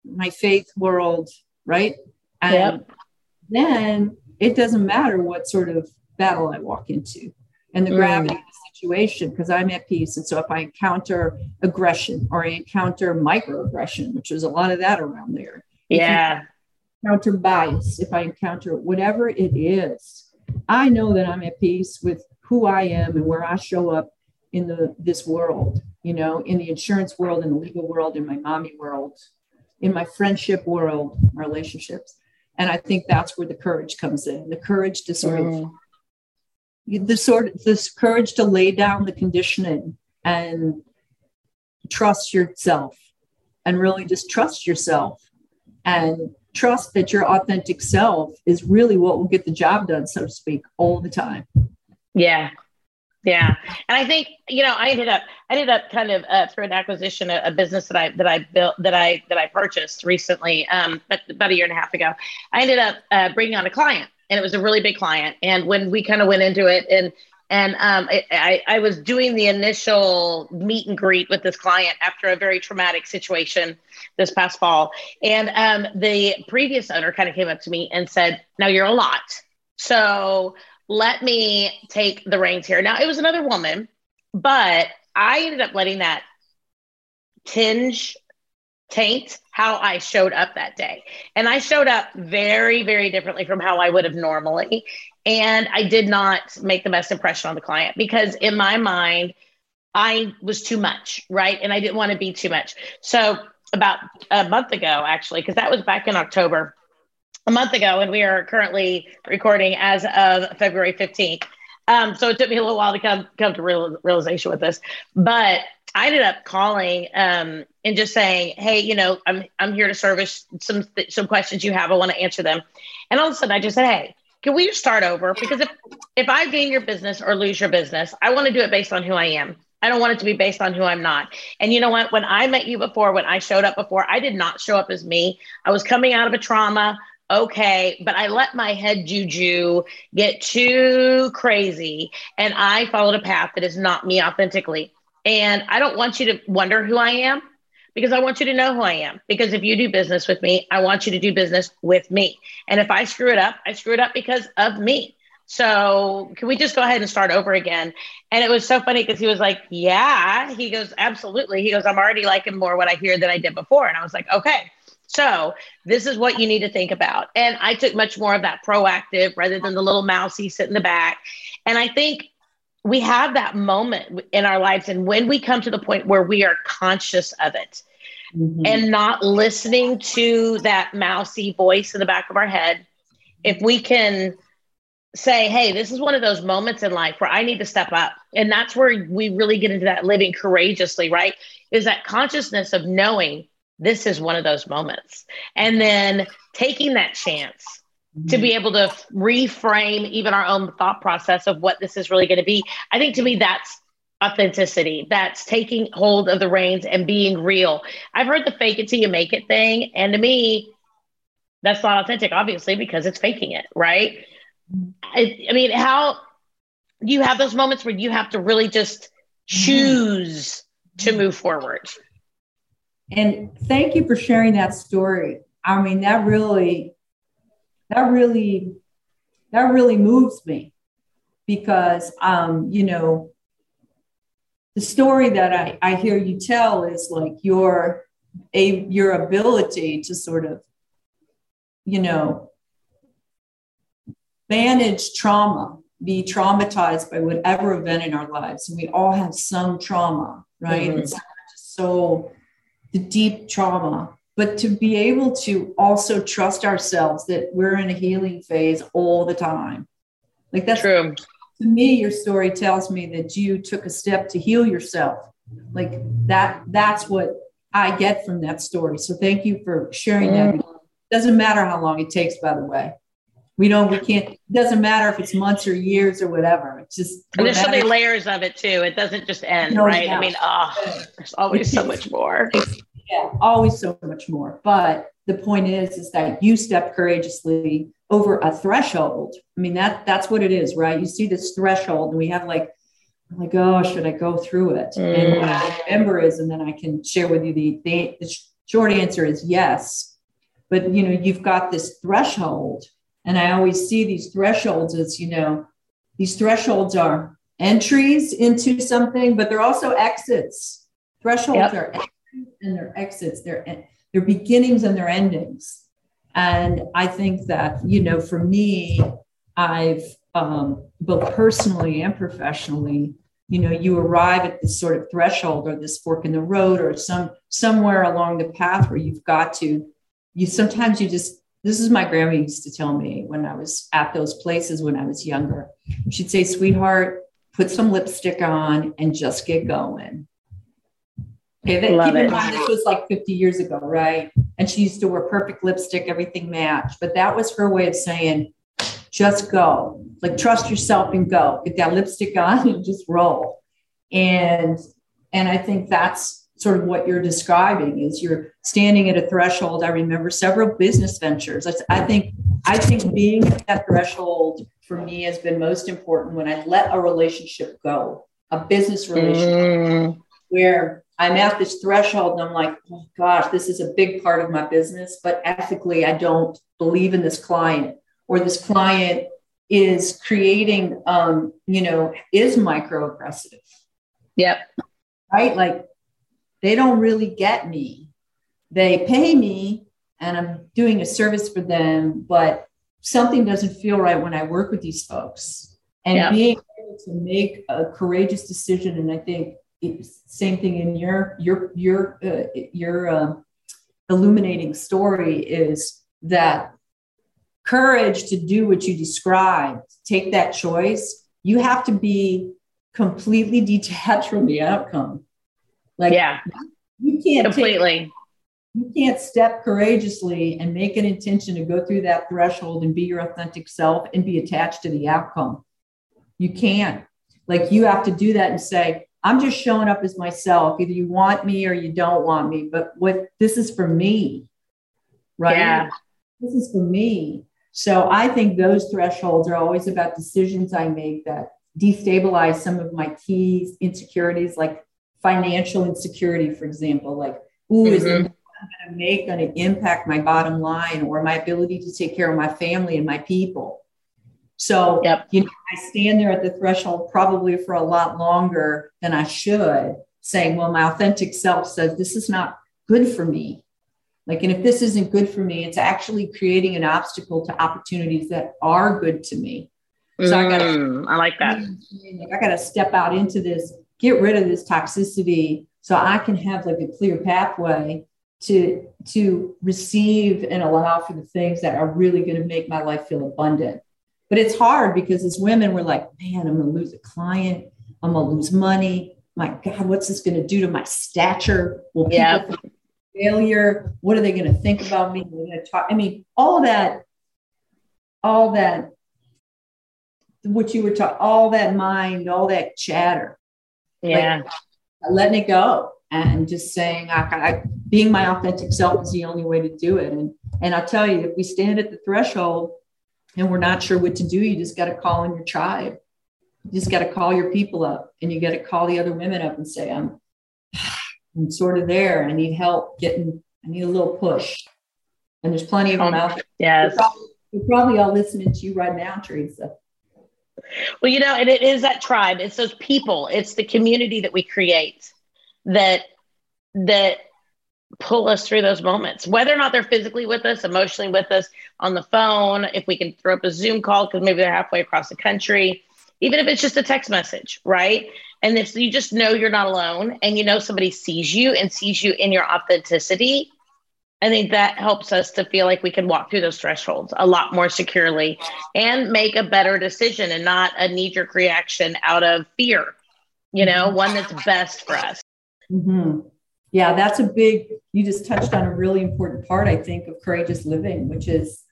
my faith world, right? And yep. then it doesn't matter what sort of battle I walk into and the mm. gravity of the situation because I'm at peace. And so if I encounter aggression or I encounter microaggression, which is a lot of that around there. Yeah. Encounter bias, if I encounter whatever it is, I know that I'm at peace with who I am and where I show up in the this world, you know, in the insurance world, in the legal world, in my mommy world, in my friendship world, relationships. And I think that's where the courage comes in. The courage to sort mm. of the sort of this courage to lay down the conditioning and trust yourself and really just trust yourself and trust that your authentic self is really what will get the job done so to speak all the time. Yeah. Yeah. And i think you know i ended up i ended up kind of uh, through an acquisition a, a, business that i that i built that i that i purchased recently um about a year and a half ago. I ended up uh, bringing on a client and it was a really big client. And when we kind of went into it, and and um, I, I was doing the initial meet and greet with this client after a very traumatic situation this past fall, and um, the previous owner kind of came up to me and said, "Now you're a lot, so let me take the reins here." Now it was another woman, but I ended up letting that tinge taint how I showed up that day. And I showed up very, very differently from how I would have normally. And I did not make the best impression on the client because, in my mind, I was too much, right? And I didn't want to be too much. So, about a month ago, actually, because that was back in October, a month ago, and we are currently recording as of February 15th. Um, so it took me a little while to come come to real, realization with this, but I ended up calling um, and just saying, "Hey, you know, I'm I'm here to service some some questions you have. I want to answer them." And all of a sudden, I just said, "Hey, can we just start over? Because if if I gain your business or lose your business, I want to do it based on who I am. I don't want it to be based on who I'm not. And you know what? When I met you before, when I showed up before, I did not show up as me. I was coming out of a trauma." okay, but I let my head juju get too crazy and I followed a path that is not me authentically. And I don't want you to wonder who I am because I want you to know who I am. Because if you do business with me, I want you to do business with me. And if I screw it up, I screw it up because of me. So can we just go ahead and start over again? And it was so funny because he was like, Yeah. He goes, Absolutely. He goes, I'm already liking more what I hear than I did before. And I was like, Okay. So this is what you need to think about. And I took much more of that proactive rather than the little mousy sit in the back. And I think we have that moment in our lives and when we come to the point where we are conscious of it mm-hmm. and not listening to that mousy voice in the back of our head if we can say hey this is one of those moments in life where i need to step up and that's where we really get into that living courageously right is that consciousness of knowing this is one of those moments and then taking that chance to be able to reframe even our own thought process of what this is really going to be. I think to me, that's authenticity. That's taking hold of the reins and being real. I've heard the fake it till you make it thing. And to me, that's not authentic, obviously, because it's faking it, right? Mm-hmm. I, I mean, how do you have those moments where you have to really just mm-hmm. choose to mm-hmm. move forward? And thank you for sharing that story. I mean, that really that really that really moves me because um, you know the story that I, I hear you tell is like your a your ability to sort of you know manage trauma be traumatized by whatever event in our lives and we all have some trauma right mm-hmm. it's so the deep trauma but to be able to also trust ourselves that we're in a healing phase all the time. Like that's true. To me, your story tells me that you took a step to heal yourself. Like that, that's what I get from that story. So thank you for sharing mm. that. Doesn't matter how long it takes, by the way. We don't, we can't, it doesn't matter if it's months or years or whatever. It's just, and there's so many layers of it too. It doesn't just end, no, right? I mean, oh, there's always so much more Yeah, always so much more. But the point is, is that you step courageously over a threshold. I mean, that that's what it is, right? You see this threshold, and we have like, like, oh, should I go through it? Mm. And what I remember is, and then I can share with you the, the the short answer is yes. But you know, you've got this threshold, and I always see these thresholds as you know, these thresholds are entries into something, but they're also exits. Thresholds yep. are and they're exits. They're they're beginnings and they're endings. And I think that, you know, for me, I've um, both personally and professionally, you know, you arrive at this sort of threshold or this fork in the road or some somewhere along the path where you've got to, you sometimes you just, this is my grandma used to tell me when I was at those places when I was younger. She'd say, sweetheart, put some lipstick on and just get going. Okay, that, keep in mind this was like 50 years ago, right? And she used to wear perfect lipstick, everything matched. But that was her way of saying, just go. Like trust yourself and go. Get that lipstick on and just roll. And and I think that's sort of what you're describing is you're standing at a threshold. I remember several business ventures. I think I think being at that threshold for me has been most important when I let a relationship go, a business relationship mm. where I'm at this threshold and I'm like, oh gosh, this is a big part of my business, but ethically, I don't believe in this client, or this client is creating, um, you know, is microaggressive. Yep. Right? Like they don't really get me. They pay me and I'm doing a service for them, but something doesn't feel right when I work with these folks. And yep. being able to make a courageous decision, and I think same thing in your your your uh, your uh, illuminating story is that courage to do what you described take that choice. You have to be completely detached from the outcome. Like yeah. you can't completely. Take, you can't step courageously and make an intention to go through that threshold and be your authentic self and be attached to the outcome. You can't. Like you have to do that and say I'm just showing up as myself. Either you want me or you don't want me, but what this is for me, right? Yeah. This is for me. So I think those thresholds are always about decisions I make that destabilize some of my key insecurities, like financial insecurity, for example. Like, ooh, mm-hmm. is it going to make going to impact my bottom line or my ability to take care of my family and my people? So, yep. you know, I stand there at the threshold probably for a lot longer than I should, saying, well, my authentic self says this is not good for me. Like, and if this isn't good for me, it's actually creating an obstacle to opportunities that are good to me. So mm, I got to, I like that. I got to step out into this, get rid of this toxicity so I can have like a clear pathway to to receive and allow for the things that are really going to make my life feel abundant but it's hard because as women, we're like, man, I'm going to lose a client. I'm going to lose money. My God, what's this going to do to my stature? Will people yeah. failure? What are they going to think about me? They're going to talk. I mean, all that, all that, what you were talking, all that mind, all that chatter. Yeah. Like, letting it go and just saying, I, I, being my authentic self is the only way to do it. And, and I'll tell you, if we stand at the threshold and we're not sure what to do, you just got to call in your tribe. You just got to call your people up and you got to call the other women up and say, I'm, *sighs* I'm sort of there. I need help getting, I need a little push. And there's plenty of them um, out there. Yes. They're probably, they're probably all listening to you right now, Teresa. Well, you know, and it is that tribe. It's those people. It's the community that we create that that pull us through those moments, whether or not they're physically with us, emotionally with us, on the phone, if we can throw up a Zoom call because maybe they're halfway across the country, even if it's just a text message, right? And if you just know you're not alone and you know somebody sees you and sees you in your authenticity, I think that helps us to feel like we can walk through those thresholds a lot more securely and make a better decision and not a knee jerk reaction out of fear, you know, one that's best for us. Mm-hmm yeah, that's a big, you just touched on a really important part, I think, of courageous living, which is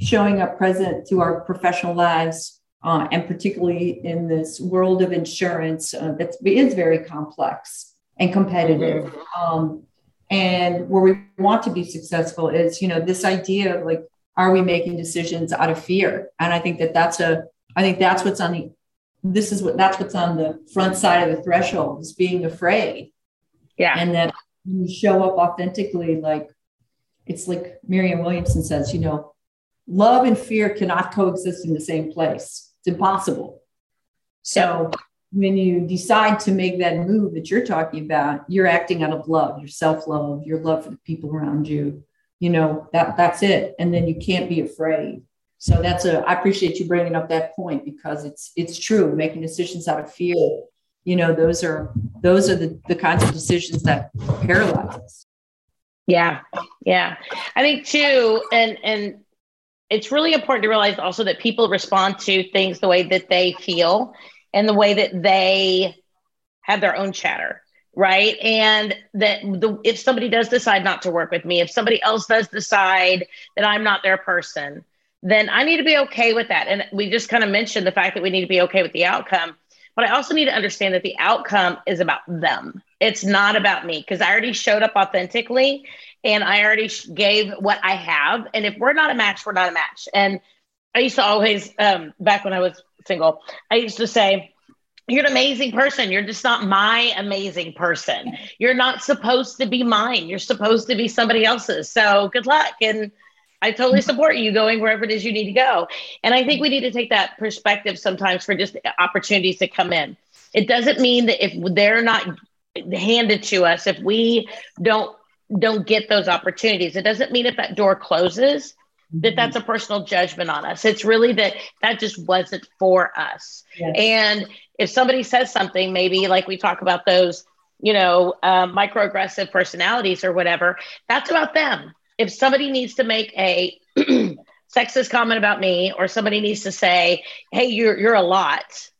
showing up present to our professional lives, uh, and particularly in this world of insurance uh, that is very complex and competitive. Mm-hmm. Um, and where we want to be successful is you know this idea of like are we making decisions out of fear and i think that that's a i think that's what's on the this is what that's what's on the front side of the threshold is being afraid yeah and that you show up authentically like it's like marianne williamson says you know love and fear cannot coexist in the same place it's impossible so when you decide to make that move that you're talking about, you're acting out of love, your self-love, your love for the people around you. You know, that that's it. And then you can't be afraid. So that's a I appreciate you bringing up that point because it's it's true. Making decisions out of fear, you know, those are those are the, the kinds of decisions that paralyze us. Yeah. Yeah. I think too, and and it's really important to realize also that people respond to things the way that they feel and the way that they have their own chatter right and that the, if somebody does decide not to work with me if somebody else does decide that i'm not their person then i need to be okay with that and we just kind of mentioned the fact that we need to be okay with the outcome but i also need to understand that the outcome is about them it's not about me because i already showed up authentically and i already gave what i have and if we're not a match we're not a match and i used to always um, back when i was single, I used to say, you're an amazing person. You're just not my amazing person. You're not supposed to be mine. You're supposed to be somebody else's. So good luck. And I totally support you going wherever it is you need to go. And I think we need to take that perspective sometimes for just opportunities to come in. It doesn't mean that if they're not handed to us, if we don't don't get those opportunities, it doesn't mean if that door closes that that's a personal judgment on us. It's really that that just wasn't for us. Yes. And if somebody says something, maybe like we talk about those, you know, um, microaggressive personalities or whatever, that's about them. If somebody needs to make a *clears throat* sexist comment about me, or somebody needs to say, "Hey, you're you're a lot,"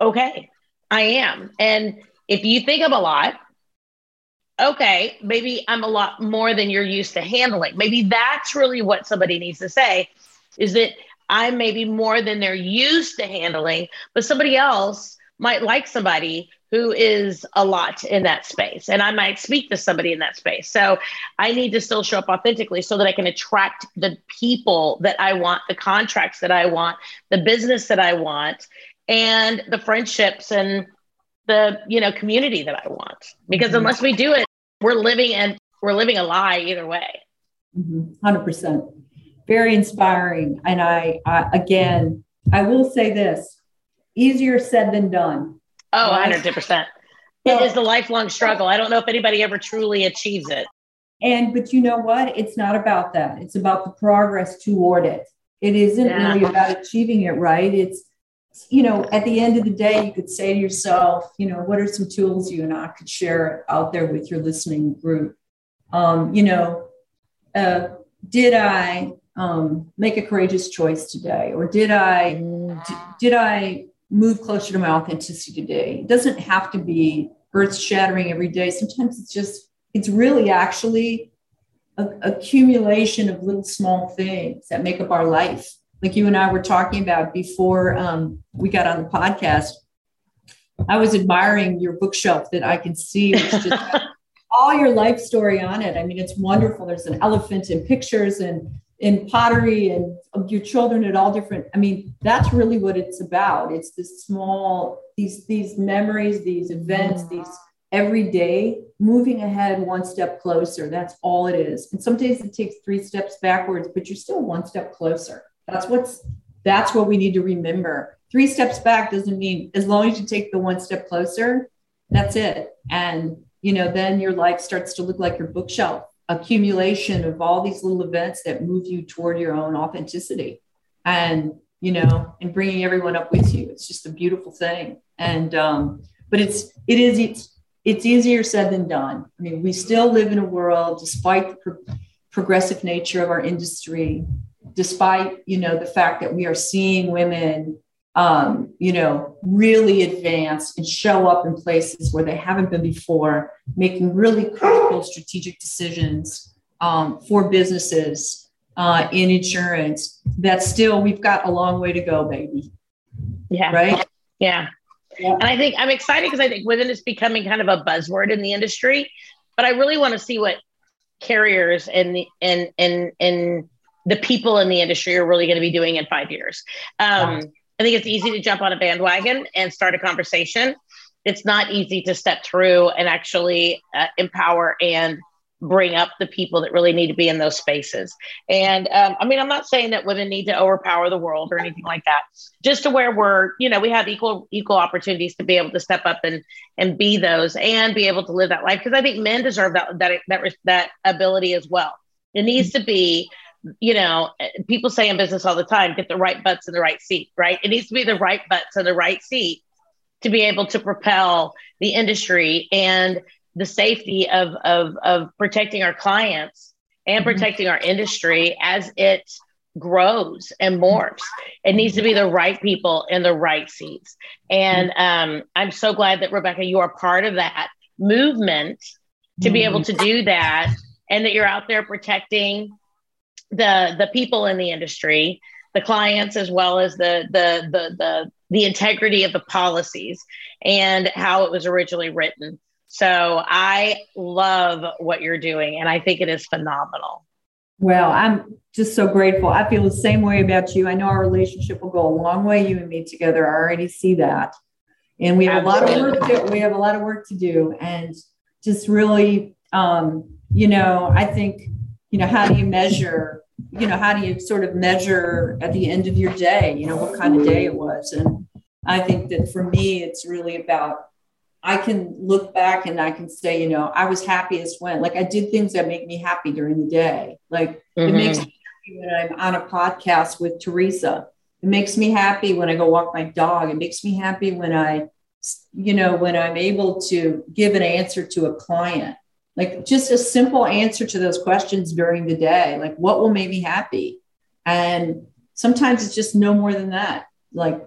okay, I am. And if you think I'm a lot, okay, maybe I'm a lot more than you're used to handling. Maybe that's really what somebody needs to say is that I'm maybe more than they're used to handling, but somebody else might like somebody who is a lot in that space. And I might speak to somebody in that space. So I need to still show up authentically so that I can attract the people that I want, the contracts that I want, the business that I want, and the friendships and the you know community that I want. Because mm-hmm. unless we do it, we're living and we're living a lie either way. Mm-hmm. 100%. Very inspiring. And I, I, again, I will say this easier said than done. Oh, 100%. It is the lifelong struggle. I don't know if anybody ever truly achieves it. And, but you know what? It's not about that. It's about the progress toward it. It isn't yeah. really about achieving it, right? It's, you know, at the end of the day, you could say to yourself, you know, what are some tools you and I could share out there with your listening group? Um, you know, uh, did I um, make a courageous choice today, or did I d- did I move closer to my authenticity today? It doesn't have to be earth shattering every day. Sometimes it's just it's really actually a accumulation of little small things that make up our life like you and I were talking about before um, we got on the podcast, I was admiring your bookshelf that I can see just *laughs* all your life story on it. I mean, it's wonderful. There's an elephant in pictures and in pottery and your children at all different. I mean, that's really what it's about. It's this small, these these memories, these events, these every day moving ahead one step closer. That's all it is. And some days it takes three steps backwards, but you're still one step closer. That's what's that's what we need to remember. Three steps back doesn't mean as long as you take the one step closer, that's it. And you know, then your life starts to look like your bookshelf, accumulation of all these little events that move you toward your own authenticity. And you know, and bringing everyone up with you. It's just a beautiful thing. And um, but it's it is it's it's easier said than done. I mean, we still live in a world, despite the pro- progressive nature of our industry, despite you know the fact that we are seeing women um, you know really advance and show up in places where they haven't been before making really critical strategic decisions um, for businesses uh, in insurance that still we've got a long way to go baby. Yeah. Right? Yeah, yeah. and i think i'm excited because i think women is becoming kind of a buzzword in the industry but I really want to see what carriers and the and and and the people in the industry are really going to be doing in five years. Um, I think it's easy to jump on a bandwagon and start a conversation. It's not easy to step through and actually uh, empower and bring up the people that really need to be in those spaces. And um, I mean, I'm not saying that women need to overpower the world or anything like that. Just to where we're, you know, we have equal equal opportunities to be able to step up and and be those and be able to live that life. Because I think men deserve that that that that ability as well. It needs to be you know, people say in business all the time, get the right butts in the right seat, right? It needs to be the right butts in the right seat to be able to propel the industry and the safety of, of, of protecting our clients and mm-hmm. protecting our industry as it grows and morphs. It needs to be the right people in the right seats. And um, I'm so glad that, Rebecca, you are part of that movement to be able mm-hmm. to do that and that you're out there protecting the the people in the industry, the clients, as well as the the the the the integrity of the policies and how it was originally written. So I love what you're doing, and I think it is phenomenal. Well, I'm just so grateful. I feel the same way about you. I know our relationship will go a long way, you and me together. I already see that. And we have Absolutely. a lot of work to we have a lot of work to do. And just really um, you know, I think, you know, how do you measure you know, how do you sort of measure at the end of your day, you know, what kind of day it was? And I think that for me, it's really about I can look back and I can say, you know, I was happiest when, like, I did things that make me happy during the day. Like, mm-hmm. it makes me happy when I'm on a podcast with Teresa. It makes me happy when I go walk my dog. It makes me happy when I, you know, when I'm able to give an answer to a client like just a simple answer to those questions during the day like what will make me happy? And sometimes it's just no more than that. Like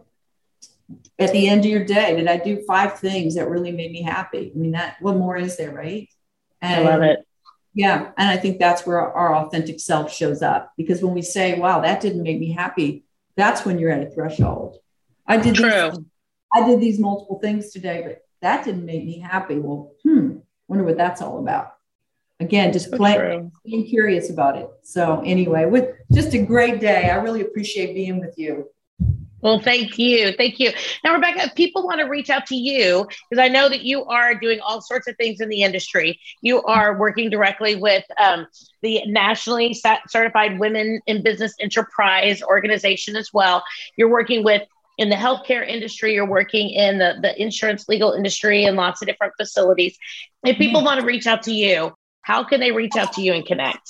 at the end of your day did i do five things that really made me happy? I mean that what more is there right? And, i love it. Yeah and i think that's where our authentic self shows up. Because when we say wow that didn't make me happy that's when you're at a threshold. I did True. These, i did these multiple things today but that didn't make me happy. Well hmm wonder what that's all about. Again, just playing, being curious about it. So anyway, with just a great day. I really appreciate being with you. Well, thank you. Thank you. Now, Rebecca, if people want to reach out to you, because I know that you are doing all sorts of things in the industry, you are working directly with um, the nationally certified women in business enterprise organization as well. You're working with in the healthcare industry, you're working in the, the insurance legal industry and lots of different facilities. If people want to reach out to you, how can they reach out to you and connect?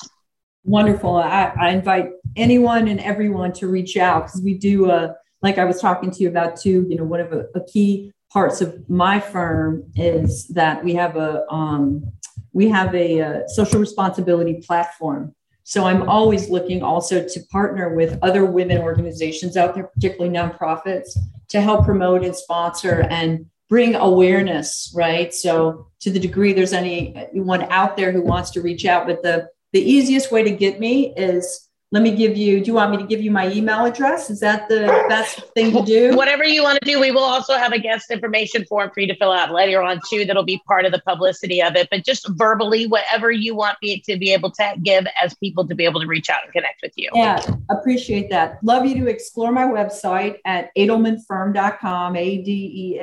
Wonderful. I, I invite anyone and everyone to reach out because we do, uh, like I was talking to you about too, you know, one of a, a key parts of my firm is that we have a um, we have a, a social responsibility platform so I'm always looking also to partner with other women organizations out there, particularly nonprofits, to help promote and sponsor and bring awareness, right? So to the degree there's anyone out there who wants to reach out, but the the easiest way to get me is let me give you do you want me to give you my email address? Is that the best thing to do? Whatever you want to do we will also have a guest information form for you to fill out later on too that'll be part of the publicity of it. But just verbally whatever you want me to be able to give as people to be able to reach out and connect with you. Yeah appreciate that. Love you to explore my website at adelmanfirm.com a-d-e-l-m-a-n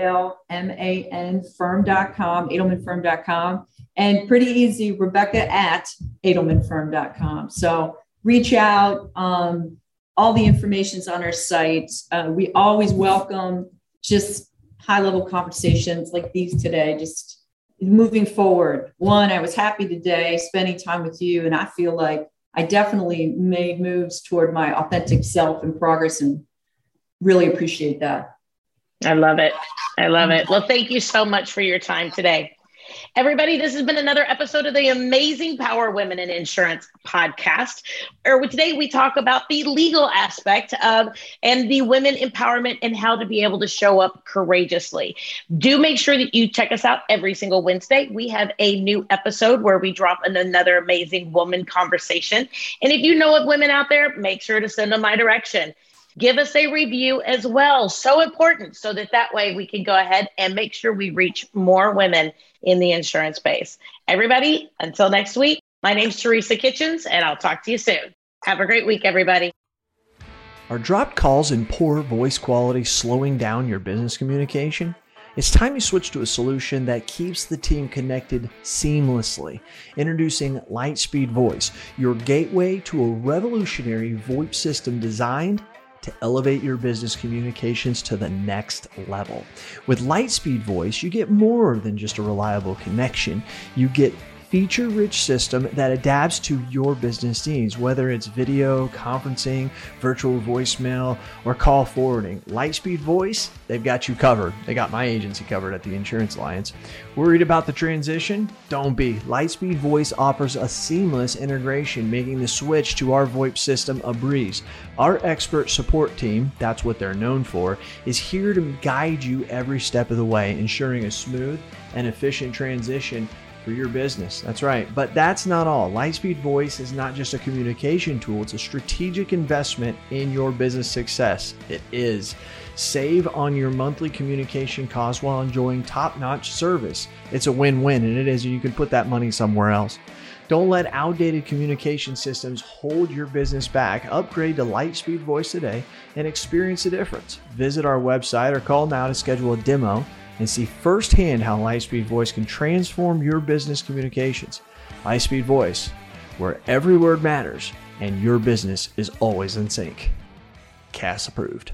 firm.com adelmanfirm.com and pretty easy rebecca at adelmanfirm.com so reach out. Um, all the information is on our site. Uh, we always welcome just high level conversations like these today, just moving forward. One, I was happy today spending time with you, and I feel like I definitely made moves toward my authentic self and progress, and really appreciate that. I love it. I love it. Well, thank you so much for your time today. Everybody, this has been another episode of the Amazing Power Women in Insurance podcast. Or today we talk about the legal aspect of and the women empowerment and how to be able to show up courageously. Do make sure that you check us out every single Wednesday. We have a new episode where we drop in another amazing woman conversation. And if you know of women out there, make sure to send them my direction give us a review as well. So important so that that way we can go ahead and make sure we reach more women in the insurance space. Everybody, until next week, my name's Teresa Kitchens, and I'll talk to you soon. Have a great week, everybody. Are dropped calls and poor voice quality slowing down your business communication? It's time you switch to a solution that keeps the team connected seamlessly. Introducing Lightspeed Voice, your gateway to a revolutionary VoIP system designed to elevate your business communications to the next level. With Lightspeed Voice, you get more than just a reliable connection. You get feature rich system that adapts to your business needs, whether it's video, conferencing, virtual voicemail, or call forwarding. Lightspeed Voice, they've got you covered. They got my agency covered at the Insurance Alliance. Worried about the transition? Don't be. Lightspeed Voice offers a seamless integration, making the switch to our VoIP system a breeze. Our expert support team, that's what they're known for, is here to guide you every step of the way, ensuring a smooth and efficient transition for your business. That's right. But that's not all. Lightspeed Voice is not just a communication tool, it's a strategic investment in your business success. It is. Save on your monthly communication costs while enjoying top notch service. It's a win win, and it is. You can put that money somewhere else. Don't let outdated communication systems hold your business back. Upgrade to Lightspeed Voice today and experience the difference. Visit our website or call now to schedule a demo and see firsthand how Lightspeed Voice can transform your business communications. Lightspeed Voice, where every word matters and your business is always in sync. CAS approved.